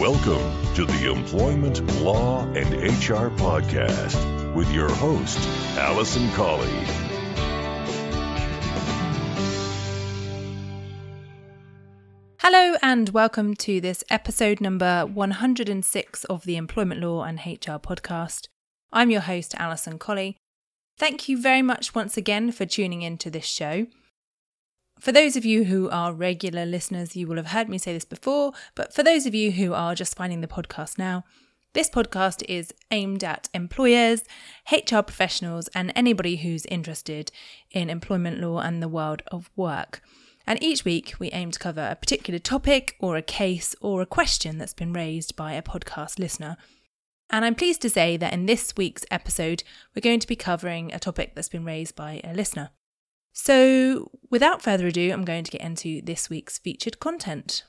Welcome to the Employment Law and HR Podcast with your host, Alison Colley. Hello, and welcome to this episode number 106 of the Employment Law and HR Podcast. I'm your host, Alison Colley. Thank you very much once again for tuning in to this show. For those of you who are regular listeners, you will have heard me say this before, but for those of you who are just finding the podcast now, this podcast is aimed at employers, HR professionals, and anybody who's interested in employment law and the world of work. And each week we aim to cover a particular topic or a case or a question that's been raised by a podcast listener. And I'm pleased to say that in this week's episode, we're going to be covering a topic that's been raised by a listener. So, without further ado, I'm going to get into this week's featured content.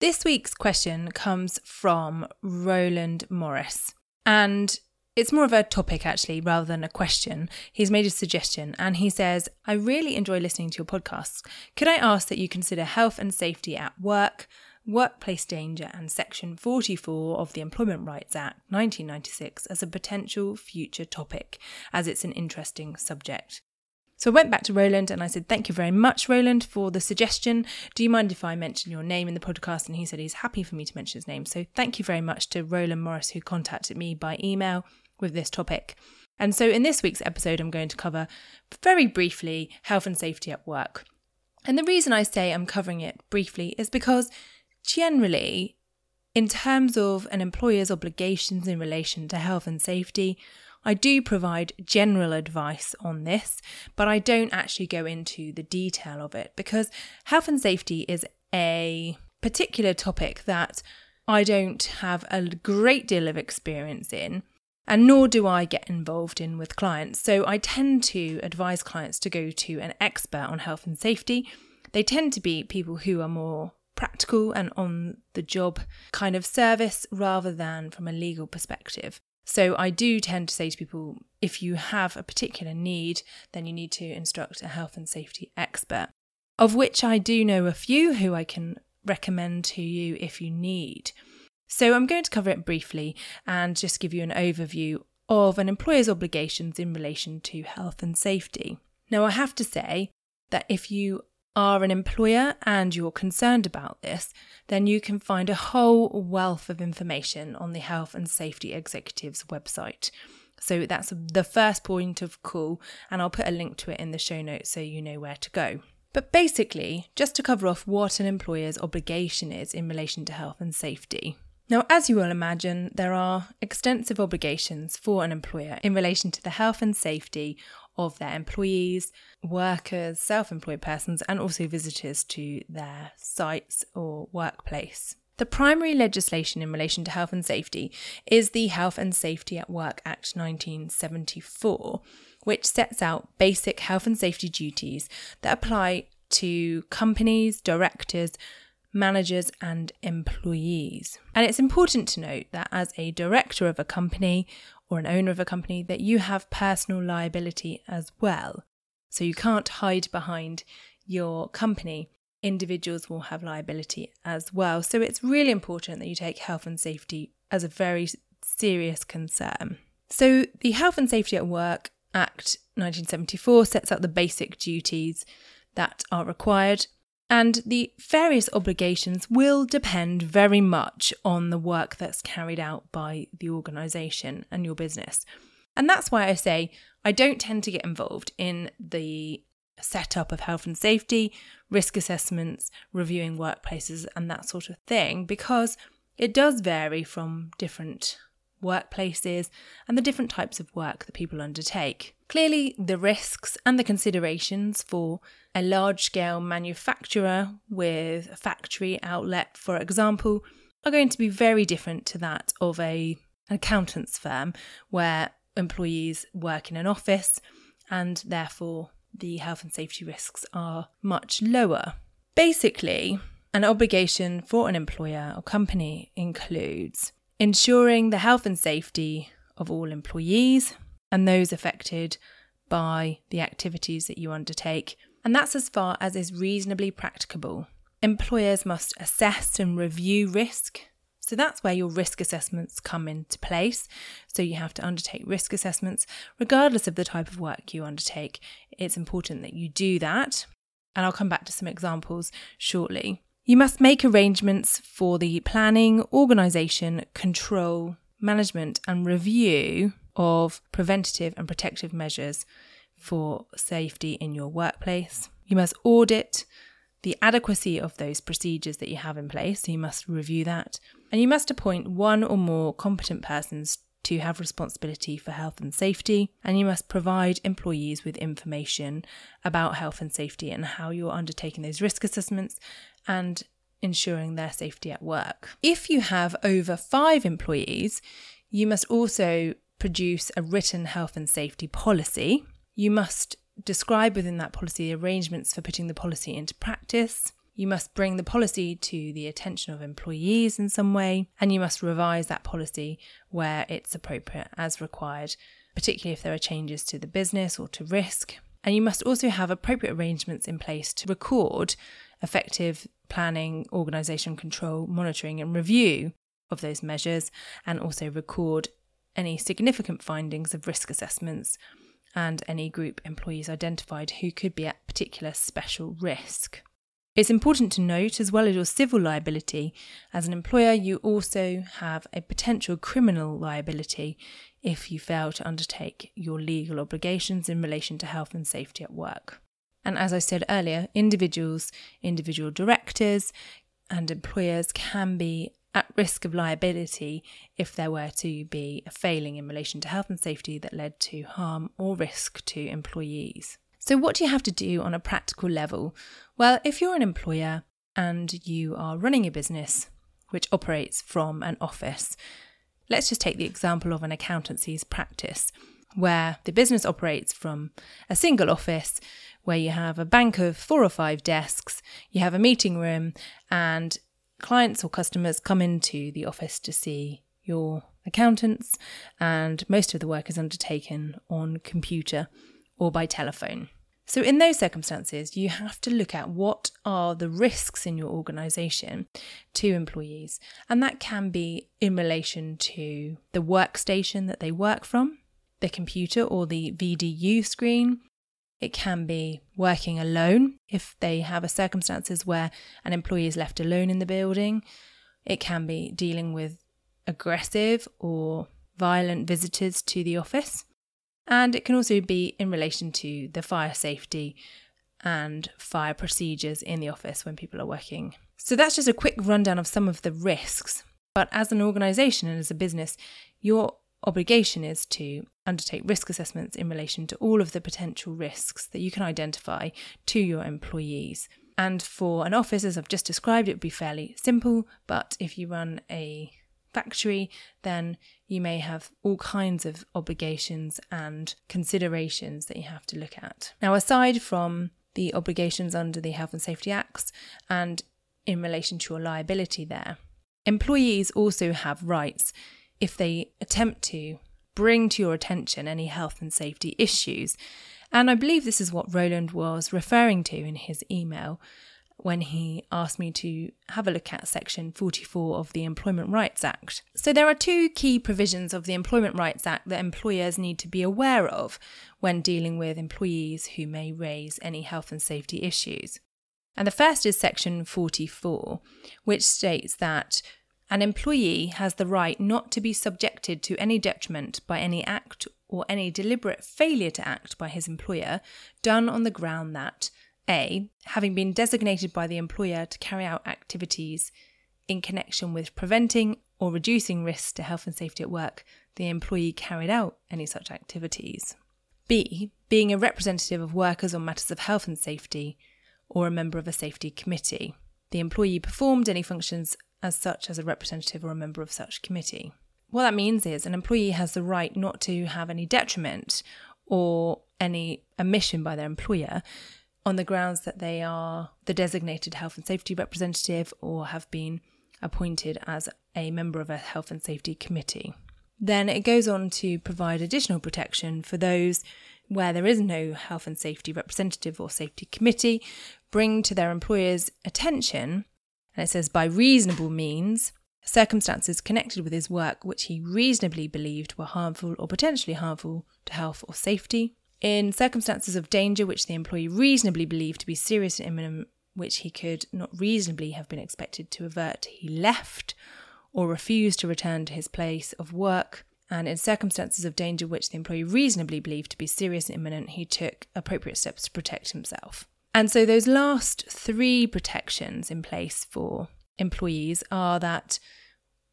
This week's question comes from Roland Morris, and it's more of a topic actually rather than a question. He's made a suggestion and he says, I really enjoy listening to your podcasts. Could I ask that you consider health and safety at work, workplace danger, and Section 44 of the Employment Rights Act 1996 as a potential future topic, as it's an interesting subject. So I went back to Roland and I said, Thank you very much, Roland, for the suggestion. Do you mind if I mention your name in the podcast? And he said he's happy for me to mention his name. So thank you very much to Roland Morris, who contacted me by email with this topic. And so in this week's episode, I'm going to cover very briefly health and safety at work. And the reason I say I'm covering it briefly is because generally, in terms of an employer's obligations in relation to health and safety, I do provide general advice on this, but I don't actually go into the detail of it because health and safety is a particular topic that I don't have a great deal of experience in and nor do I get involved in with clients. So I tend to advise clients to go to an expert on health and safety. They tend to be people who are more practical and on the job kind of service rather than from a legal perspective. So I do tend to say to people if you have a particular need, then you need to instruct a health and safety expert, of which I do know a few who I can recommend to you if you need. So I'm going to cover it briefly and just give you an overview of an employer's obligations in relation to health and safety. Now, I have to say that if you are an employer and you're concerned about this, then you can find a whole wealth of information on the Health and Safety Executive's website. So that's the first point of call, and I'll put a link to it in the show notes so you know where to go. But basically, just to cover off what an employer's obligation is in relation to health and safety. Now, as you will imagine, there are extensive obligations for an employer in relation to the health and safety of their employees, workers, self employed persons, and also visitors to their sites or workplace. The primary legislation in relation to health and safety is the Health and Safety at Work Act 1974, which sets out basic health and safety duties that apply to companies, directors, managers, and employees. And it's important to note that as a director of a company or an owner of a company, that you have personal liability as well. So you can't hide behind your company. Individuals will have liability as well. So it's really important that you take health and safety as a very serious concern. So the Health and Safety at Work Act 1974 sets out the basic duties that are required and the various obligations will depend very much on the work that's carried out by the organisation and your business. And that's why I say I don't tend to get involved in the setup of health and safety, risk assessments, reviewing workplaces, and that sort of thing, because it does vary from different workplaces, and the different types of work that people undertake. Clearly, the risks and the considerations for a large scale manufacturer with a factory outlet, for example, are going to be very different to that of a accountant's firm where employees work in an office and therefore the health and safety risks are much lower. Basically, an obligation for an employer or company includes ensuring the health and safety of all employees, and those affected by the activities that you undertake. And that's as far as is reasonably practicable. Employers must assess and review risk. So that's where your risk assessments come into place. So you have to undertake risk assessments regardless of the type of work you undertake. It's important that you do that. And I'll come back to some examples shortly. You must make arrangements for the planning, organisation, control, management, and review of preventative and protective measures for safety in your workplace. You must audit the adequacy of those procedures that you have in place, so you must review that. And you must appoint one or more competent persons to have responsibility for health and safety, and you must provide employees with information about health and safety and how you're undertaking those risk assessments and ensuring their safety at work. If you have over five employees, you must also produce a written health and safety policy. You must describe within that policy arrangements for putting the policy into practice. You must bring the policy to the attention of employees in some way, and you must revise that policy where it's appropriate as required, particularly if there are changes to the business or to risk. And you must also have appropriate arrangements in place to record effective planning, organisation control, monitoring, and review of those measures, and also record any significant findings of risk assessments and any group employees identified who could be at particular special risk. It's important to note, as well as your civil liability, as an employer, you also have a potential criminal liability if you fail to undertake your legal obligations in relation to health and safety at work. And as I said earlier, individuals, individual directors, and employers can be at risk of liability if there were to be a failing in relation to health and safety that led to harm or risk to employees. So, what do you have to do on a practical level? Well, if you're an employer and you are running a business which operates from an office, let's just take the example of an accountancy's practice where the business operates from a single office where you have a bank of four or five desks, you have a meeting room, and clients or customers come into the office to see your accountants, and most of the work is undertaken on computer or by telephone. So, in those circumstances, you have to look at what are the risks in your organization to employees. And that can be in relation to the workstation that they work from, the computer or the VDU screen, it can be working alone if they have a circumstances where an employee is left alone in the building. It can be dealing with aggressive or violent visitors to the office. And it can also be in relation to the fire safety and fire procedures in the office when people are working. So that's just a quick rundown of some of the risks. But as an organization and as a business, your obligation is to undertake risk assessments in relation to all of the potential risks that you can identify to your employees. And for an office, as I've just described, it would be fairly simple. But if you run a factory, then you may have all kinds of obligations and considerations that you have to look at. Now, aside from the obligations under the Health and Safety Acts and in relation to your liability there, employees also have rights if they attempt to bring to your attention any health and safety issues. And I believe this is what Roland was referring to in his email when he asked me to have a look at section 44 of the Employment Rights Act. So, there are two key provisions of the Employment Rights Act that employers need to be aware of when dealing with employees who may raise any health and safety issues. And the first is section 44, which states that an employee has the right not to be subjected to any detriment by any act or any deliberate failure to act by his employer done on the ground that A. Having been designated by the employer to carry out activities in connection with preventing or reducing risks to health and safety at work, the employee carried out any such activities. B. Being a representative of workers on matters of health and safety or a member of a safety committee. The employee performed any functions as such as a representative or a member of such committee. What that means is an employee has the right not to have any detriment or any omission by their employer on the grounds that they are the designated health and safety representative or have been appointed as a member of a health and safety committee. Then it goes on to provide additional protection for those where there is no health and safety representative or safety committee, bring to their employer's attention, and it says by reasonable means, circumstances connected with his work which he reasonably believed were harmful or potentially harmful to health or safety. In circumstances of danger which the employee reasonably believed to be serious and imminent, which he could not reasonably have been expected to avert, he left or refused to return to his place of work. And in circumstances of danger which the employee reasonably believed to be serious and imminent, he took appropriate steps to protect himself. And so those last three protections in place for employees are that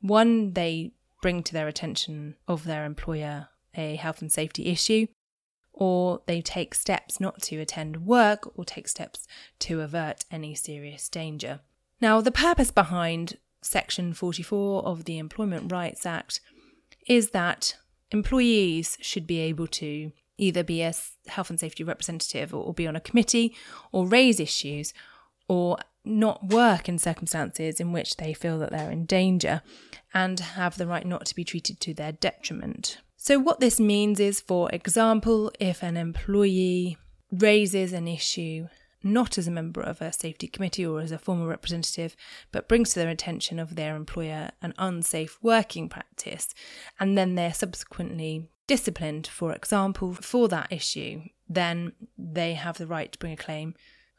one, they bring to their attention of their employer a health and safety issue, or they take steps not to attend work or take steps to avert any serious danger. Now, the purpose behind Section 44 of the Employment Rights Act is that employees should be able to either be a health and safety representative or, be on a committee or raise issues or not work in circumstances in which they feel that they're in danger and have the right not to be treated to their detriment. So, what this means is, for example, if an employee raises an issue not as a member of a safety committee or as a formal representative, but brings to their attention of their employer an unsafe working practice, and then they're subsequently disciplined, for example, for that issue, then they have the right to bring a claim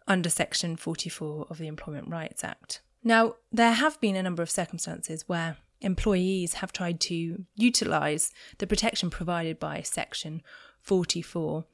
under Section 44 of the Employment Rights Act. Now, there have been a number of circumstances where employees have tried to utilise the protection provided by Section 44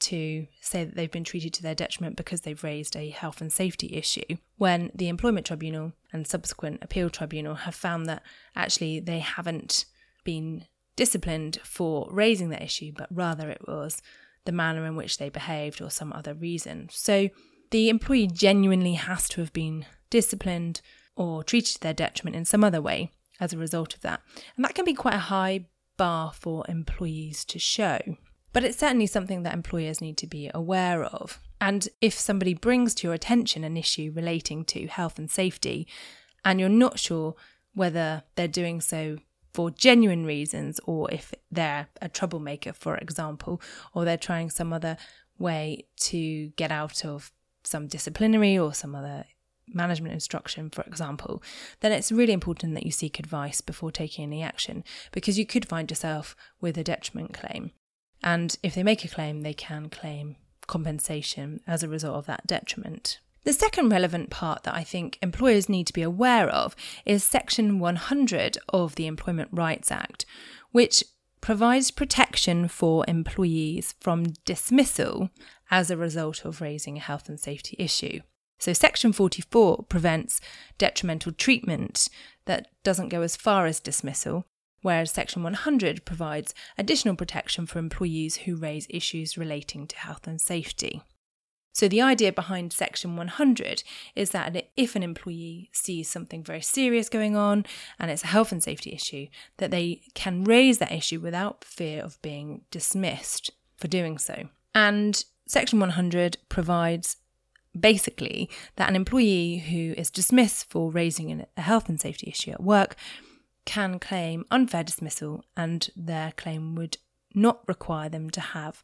to say that they've been treated to their detriment because they've raised a health and safety issue, when the Employment Tribunal and subsequent Appeal Tribunal have found that actually they haven't been disciplined for raising that issue, but rather it was the manner in which they behaved or some other reason. So the employee genuinely has to have been disciplined or treated to their detriment in some other way as a result of that. And that can be quite a high bar for employees to show. But it's certainly something that employers need to be aware of. And if somebody brings to your attention an issue relating to health and safety, and you're not sure whether they're doing so for genuine reasons or if they're a troublemaker, for example, or they're trying some other way to get out of some disciplinary or some other management instruction, for example, then it's really important that you seek advice before taking any action because you could find yourself with a detriment claim. And if they make a claim, they can claim compensation as a result of that detriment. The second relevant part that I think employers need to be aware of is Section 100 of the Employment Rights Act, which provides protection for employees from dismissal as a result of raising a health and safety issue. So, Section 44 prevents detrimental treatment that doesn't go as far as dismissal, whereas Section 100 provides additional protection for employees who raise issues relating to health and safety. So, the idea behind Section 100 is that if an employee sees something very serious going on and it's a health and safety issue, that they can raise that issue without fear of being dismissed for doing so. And Section 100 provides basically that an employee who is dismissed for raising a health and safety issue at work can claim unfair dismissal, and their claim would not require them to have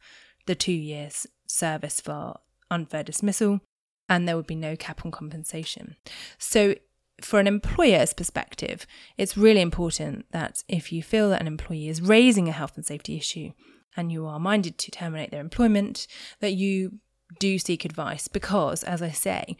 the two years service for unfair dismissal, and there would be no cap on compensation. So, for an employer's perspective, it's really important that if you feel that an employee is raising a health and safety issue and you are minded to terminate their employment, that you do seek advice because, as I say,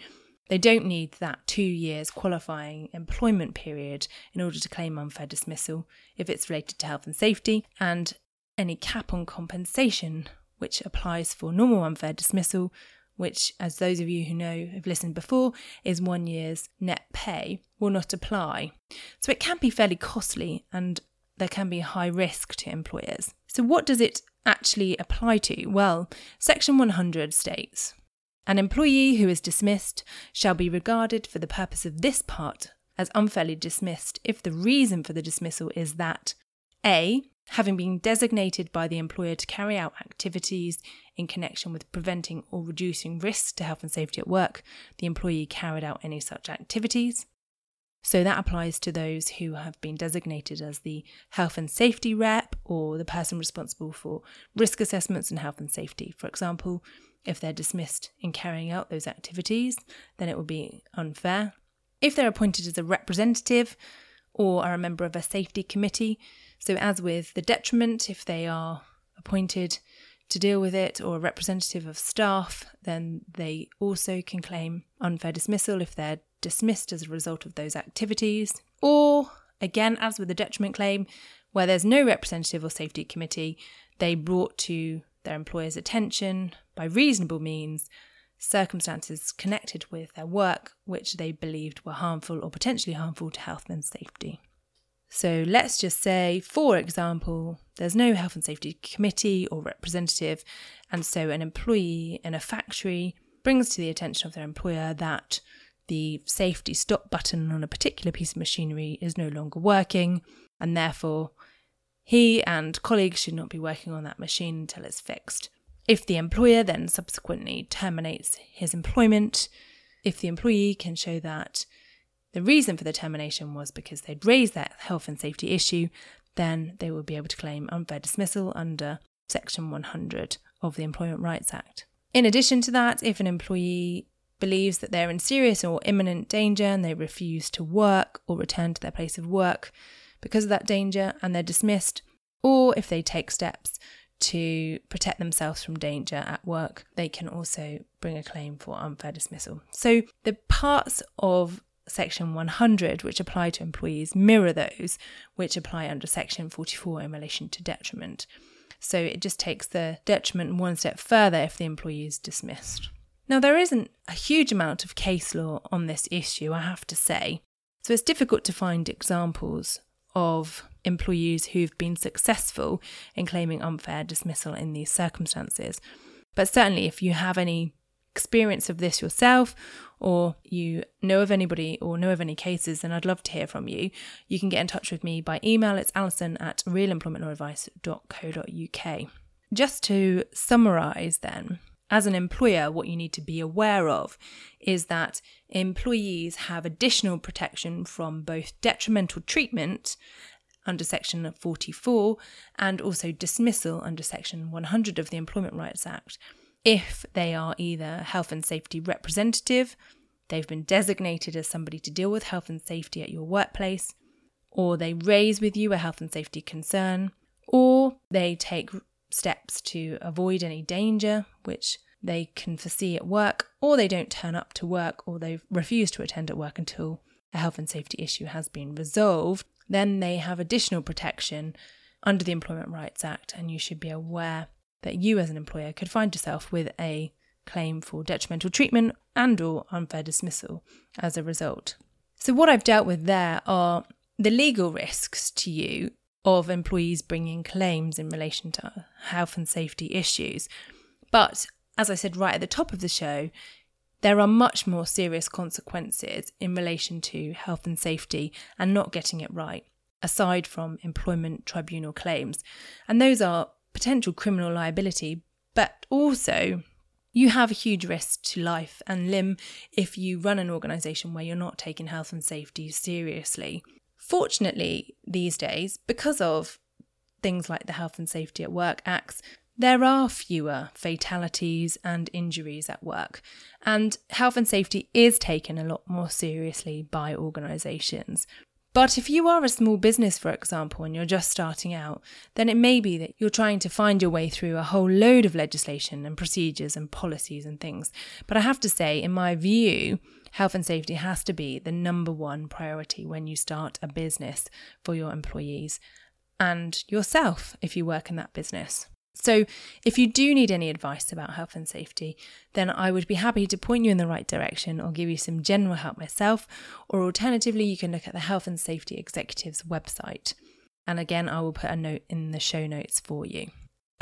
they don't need that two years qualifying employment period in order to claim unfair dismissal if it's related to health and safety, and any cap on compensation, which applies for normal unfair dismissal, which, as those of you who know have listened before, is one year's net pay, will not apply. So it can be fairly costly and there can be high risk to employers. So, what does it actually apply to? Well, Section 100 states An employee who is dismissed shall be regarded for the purpose of this part as unfairly dismissed if the reason for the dismissal is that A having been designated by the employer to carry out activities in connection with preventing or reducing risks to health and safety at work, the employee carried out any such activities. So that applies to those who have been designated as the health and safety rep or the person responsible for risk assessments and health and safety. For example, if they're dismissed in carrying out those activities, then it would be unfair. If they're appointed as a representative or are a member of a safety committee, so as with the detriment, if they are appointed to deal with it or a representative of staff, then they also can claim unfair dismissal if they're dismissed as a result of those activities. Or, again, as with the detriment claim, where there's no representative or safety committee, they brought to their employer's attention by reasonable means circumstances connected with their work which they believed were harmful or potentially harmful to health and safety. So let's just say, for example, there's no health and safety committee or representative, and so an employee in a factory brings to the attention of their employer that the safety stop button on a particular piece of machinery is no longer working, and therefore he and colleagues should not be working on that machine until it's fixed. If the employer then subsequently terminates his employment, if the employee can show that the reason for the termination was because they'd raised that health and safety issue, then they would be able to claim unfair dismissal under Section 100 of the Employment Rights Act. In addition to that, if an employee believes that they're in serious or imminent danger and they refuse to work or return to their place of work because of that danger and they're dismissed, or if they take steps to protect themselves from danger at work, they can also bring a claim for unfair dismissal. So the parts of Section 100, which apply to employees, mirror those which apply under Section 44 in relation to detriment. So it just takes the detriment one step further if the employee is dismissed. Now, there isn't a huge amount of case law on this issue, I have to say, so it's difficult to find examples of employees who've been successful in claiming unfair dismissal in these circumstances. But certainly, if you have any experience of this yourself or you know of anybody or know of any cases, then I'd love to hear from you. You can get in touch with me by email. It's alison at realemploymentlawadvice.co.uk. Just to summarise, then, as an employer, what you need to be aware of is that employees have additional protection from both detrimental treatment under Section 44 and also dismissal under Section 100 of the Employment Rights Act if they are either health and safety representative, they've been designated as somebody to deal with health and safety at your workplace, or they raise with you a health and safety concern, or they take steps to avoid any danger which they can foresee at work, or they don't turn up to work, or they refuse to attend at work until a health and safety issue has been resolved, then they have additional protection under the Employment Rights Act, and you should be aware that you as an employer could find yourself with a claim for detrimental treatment and or unfair dismissal as a result. So what I've dealt with there are the legal risks to you of employees bringing claims in relation to health and safety issues. But as I said right at the top of the show, there are much more serious consequences in relation to health and safety and not getting it right, aside from employment tribunal claims. And those are potential criminal liability, but also you have a huge risk to life and limb if you run an organisation where you're not taking health and safety seriously. Fortunately, these days, because of things like the Health and Safety at Work Acts, there are fewer fatalities and injuries at work, and health and safety is taken a lot more seriously by organisations. But if you are a small business, for example, and you're just starting out, then it may be that you're trying to find your way through a whole load of legislation and procedures and policies and things. But I have to say, in my view, health and safety has to be the number one priority when you start a business for your employees and yourself if you work in that business. So, if you do need any advice about health and safety, then I would be happy to point you in the right direction or give you some general help myself. Or alternatively, you can look at the Health and Safety Executives website. And again, I will put a note in the show notes for you.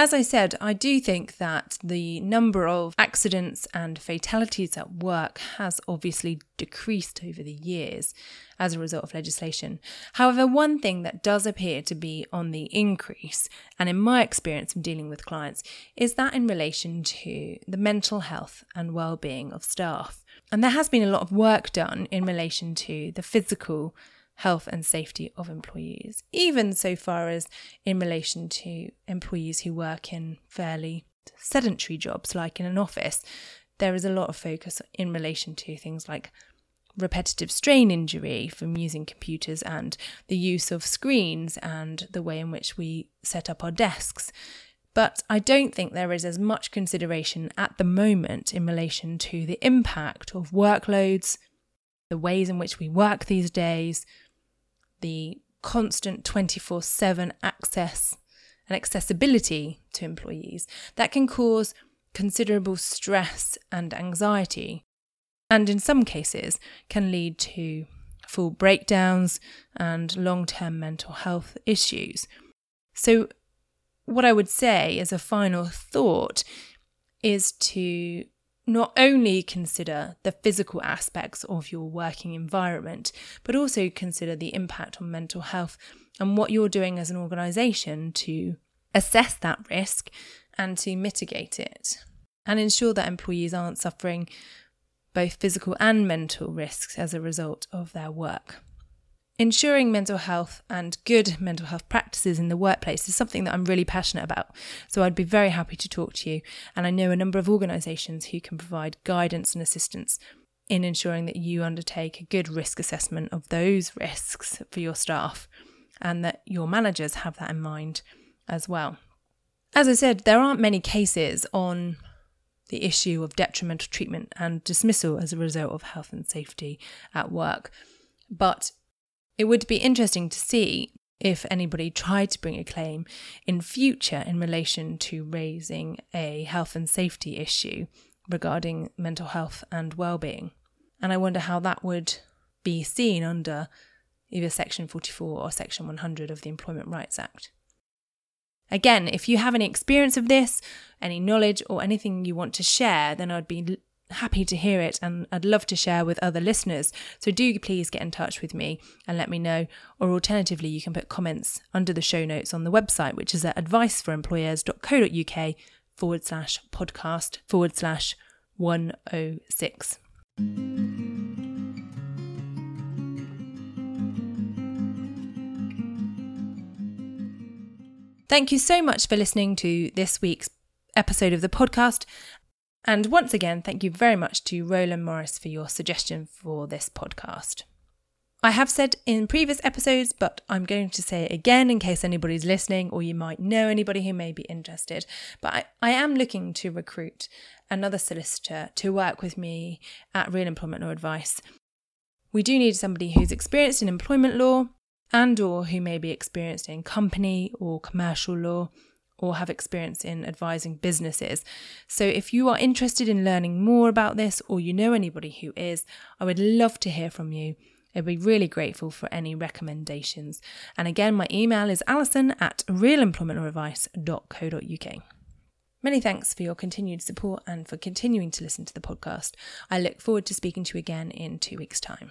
As I said, I do think that the number of accidents and fatalities at work has obviously decreased over the years as a result of legislation. However, one thing that does appear to be on the increase, and in my experience from dealing with clients, is that in relation to the mental health and well-being of staff. And there has been a lot of work done in relation to the physical health and safety of employees, even so far as in relation to employees who work in fairly sedentary jobs, like in an office. There is a lot of focus in relation to things like repetitive strain injury from using computers and the use of screens and the way in which we set up our desks. But I don't think there is as much consideration at the moment in relation to the impact of workloads, the ways in which we work these days, the constant 24 7 access and accessibility to employees that can cause considerable stress and anxiety, and in some cases can lead to full breakdowns and long term mental health issues. So, what I would say as a final thought is to not only consider the physical aspects of your working environment, but also consider the impact on mental health and what you're doing as an organisation to assess that risk and to mitigate it and ensure that employees aren't suffering both physical and mental risks as a result of their work. Ensuring mental health and good mental health practices in the workplace is something that I'm really passionate about. So I'd be very happy to talk to you. And I know a number of organisations who can provide guidance and assistance in ensuring that you undertake a good risk assessment of those risks for your staff and that your managers have that in mind as well. As I said, there aren't many cases on the issue of detrimental treatment and dismissal as a result of health and safety at work. But it would be interesting to see if anybody tried to bring a claim in future in relation to raising a health and safety issue regarding mental health and well-being. And I wonder how that would be seen under either section 44 or section 100 of the Employment Rights Act. Again, if you have any experience of this, any knowledge or anything you want to share, then I'd be happy to hear it and I'd love to share with other listeners. So do please get in touch with me and let me know. Or alternatively, you can put comments under the show notes on the website, which is at adviceforemployers.co.uk forward slash podcast forward slash 106. Thank you so much for listening to this week's episode of the podcast. And once again, thank you very much to Roland Morris for your suggestion for this podcast. I have said in previous episodes, but I'm going to say it again in case anybody's listening or you might know anybody who may be interested. But I, I am looking to recruit another solicitor to work with me at Real Employment Law Advice. We do need somebody who's experienced in employment law and or who may be experienced in company or commercial law or have experience in advising businesses. So, if you are interested in learning more about this or you know anybody who is, I would love to hear from you. I'd be really grateful for any recommendations. And again, my email is alison at realemploymentadvice.co.uk. Many thanks for your continued support and for continuing to listen to the podcast. I look forward to speaking to you again in two weeks' time.